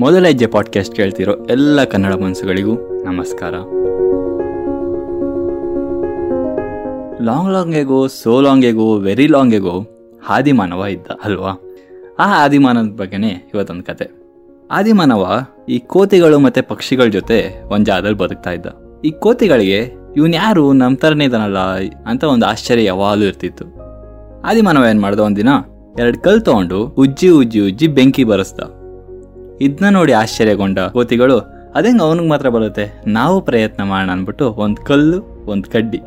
ಮೊದಲ ಹೆಜ್ಜೆ ಪಾಡ್ಕಾಸ್ಟ್ ಕೇಳ್ತಿರೋ ಎಲ್ಲ ಕನ್ನಡ ಮನಸ್ಸುಗಳಿಗೂ ನಮಸ್ಕಾರ. Long long ago so long ago very long ago ಆದಿಮಾನವ ಇದ್ದ, ಅಲ್ವಾ? ಆ ಆದಿಮಾನವದ ಬಗ್ಗೆನೇ ಇವತ್ತೊಂದು ಕತೆ. ಆದಿಮಾನವ ಈ ಕೋತಿಗಳು ಮತ್ತೆ ಪಕ್ಷಿಗಳ ಜೊತೆ ಒಂದು ಜಾಗದಲ್ಲಿ ಬದುಕ್ತಾ ಇದ್ದ. ಈ ಕೋತಿಗಳಿಗೆ ಇವನ್ ಯಾರು ನಮ್ಮ ಥರನೇ ಇದ್ದಾನಲ್ಲ ಅಂತ ಒಂದು ಆಶ್ಚರ್ಯ ಯಾವಾಗಲೂ ಇರ್ತಿತ್ತು. ಆದಿಮಾನವ ಏನು ಮಾಡ್ದ ಒಂದಿನ, ಎರಡು ಕಲ್ ತಗೊಂಡು ಉಜ್ಜಿ ಉಜ್ಜಿ ಉಜ್ಜಿ ಬೆಂಕಿ ಬರೆಸ್ದ. ಇದನ್ನ ನೋಡಿ ಆಶ್ಚರ್ಯಗೊಂಡ ಕೋತಿಗಳು ಅದೇಂಗ ಅವನಿಗೆ ಮಾತ್ರ ಬರುತ್ತೆ? ನಾವು ಪ್ರಯತ್ನ ಮಾಡೋಣ ಅಂದ್ಬಿಟ್ಟು ಒಂದು ಕಲ್ಲು, ಒಂದು ಕಡ್ಡಿ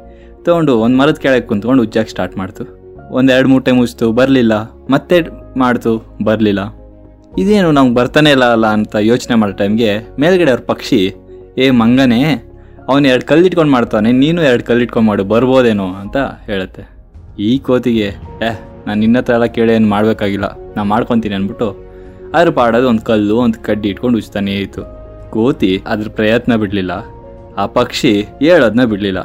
ತಗೊಂಡು ಒಂದು ಮರದ ಕೆಳಗೆ ಕುಂತ್ಕೊಂಡು ಉಜ್ಜಾಕೆ ಸ್ಟಾರ್ಟ್ ಮಾಡ್ತು. ಒಂದೆರಡು ಮೂಟೆ ಮುಚ್ತು, ಬರಲಿಲ್ಲ. ಮತ್ತೆ ಮಾಡ್ತು, ಬರಲಿಲ್ಲ. ಇದೇನು ನಮ್ಗೆ ಬರ್ತಾನೆ ಇಲ್ಲ ಅಲ್ಲ ಅಂತ ಯೋಚನೆ ಮಾಡೋ ಟೈಮ್ಗೆ ಮೇಲ್ಗಡೆ ಅವ್ರ ಪಕ್ಷಿ, ಏ ಮಂಗನೇ, ಅವನು ಎರಡು ಕಲ್ಲು ಇಟ್ಕೊಂಡು ಮಾಡ್ತಾನೆ, ನೀನು ಎರಡು ಕಲ್ಲು ಇಟ್ಕೊಂಡು ಮಾಡು, ಬರ್ಬೋದೇನೋ ಅಂತ ಹೇಳುತ್ತೆ. ಈ ಕೋತಿಗೆ, ಏ, ನಾನು ನಿನ್ನ ಹತ್ರ ಎಲ್ಲ ಕೇಳಿ ಮಾಡಬೇಕಾಗಿಲ್ಲ, ನಾನು ಮಾಡ್ಕೊತೀನಿ ಅಂದ್ಬಿಟ್ಟು ಅದ್ರ ಪಾಡೋದು ಒಂದು ಕಲ್ಲು, ಒಂದು ಕಡ್ಡಿ ಇಟ್ಕೊಂಡು ಉಜ್ತಾನೇ ಇತ್ತು. ಕೋತಿ ಅದ್ರ ಪ್ರಯತ್ನ ಬಿಡಲಿಲ್ಲ. ಆ ಪಕ್ಷಿ ಹೇಳೋದನ್ನ ಬಿಡಲಿಲ್ಲ.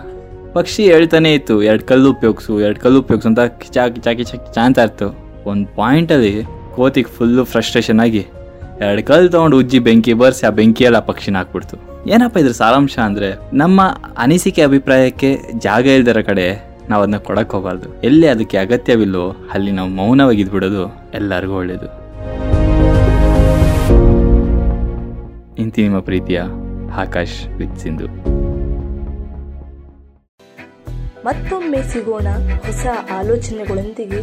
ಪಕ್ಷಿ ಹೇಳ್ತಾನೆ ಇತ್ತು, ಎರಡು ಕಲ್ಲು ಉಪಯೋಗಿಸು, ಎರಡು ಕಲ್ಲು ಉಪಯೋಗಿಸು ಅಂತ ಚಾಕಿ ಚಾಕಿ ಚಾಕಿ ಚಾಂತ ಇರ್ತು ಒಂದು ಪಾಯಿಂಟಲ್ಲಿ ಕೋತಿಗೆ ಫುಲ್ಲು ಫ್ರಸ್ಟ್ರೇಷನ್ ಆಗಿ ಎರಡು ಕಲ್ಲು ತೊಗೊಂಡು ಉಜ್ಜಿ ಬೆಂಕಿ ಬರ್ಸಿ ಆ ಬೆಂಕಿಯಲ್ಲಿ ಆ ಪಕ್ಷಿನ ಹಾಕ್ಬಿಡ್ತು. ಏನಪ್ಪ ಇದ್ರ ಸಾರಾಂಶ ಅಂದರೆ, ನಮ್ಮ ಅನಿಸಿಕೆ ಅಭಿಪ್ರಾಯಕ್ಕೆ ಜಾಗ ಇಲ್ದಿರೋ ಕಡೆ ನಾವು ಅದನ್ನ ಕೊಡಕ್ಕೆ ಹೋಗಬಾರ್ದು. ಎಲ್ಲಿ ಅದಕ್ಕೆ ಅಗತ್ಯವಿಲ್ಲೋ ಅಲ್ಲಿ ನಾವು ಮೌನವಾಗಿದ್ಬಿಡೋದು ಎಲ್ಲರಿಗೂ ಒಳ್ಳೆಯದು ಇಂತಿ ನಿಮ್ಮ ಪ್ರೀತಿಯ ಆಕಾಶ್ ವಿತ್ ಸಿಂಧು. ಮತ್ತೊಮ್ಮೆ ಸಿಗೋಣ ಹೊಸ ಆಲೋಚನೆಗಳೊಂದಿಗೆ.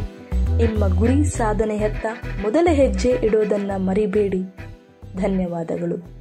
ನಿಮ್ಮ ಗುರಿ ಸಾಧನೆಯತ್ತ ಮೊದಲ ಹೆಜ್ಜೆ ಇಡೋದನ್ನ ಮರಿಬೇಡಿ. ಧನ್ಯವಾದಗಳು.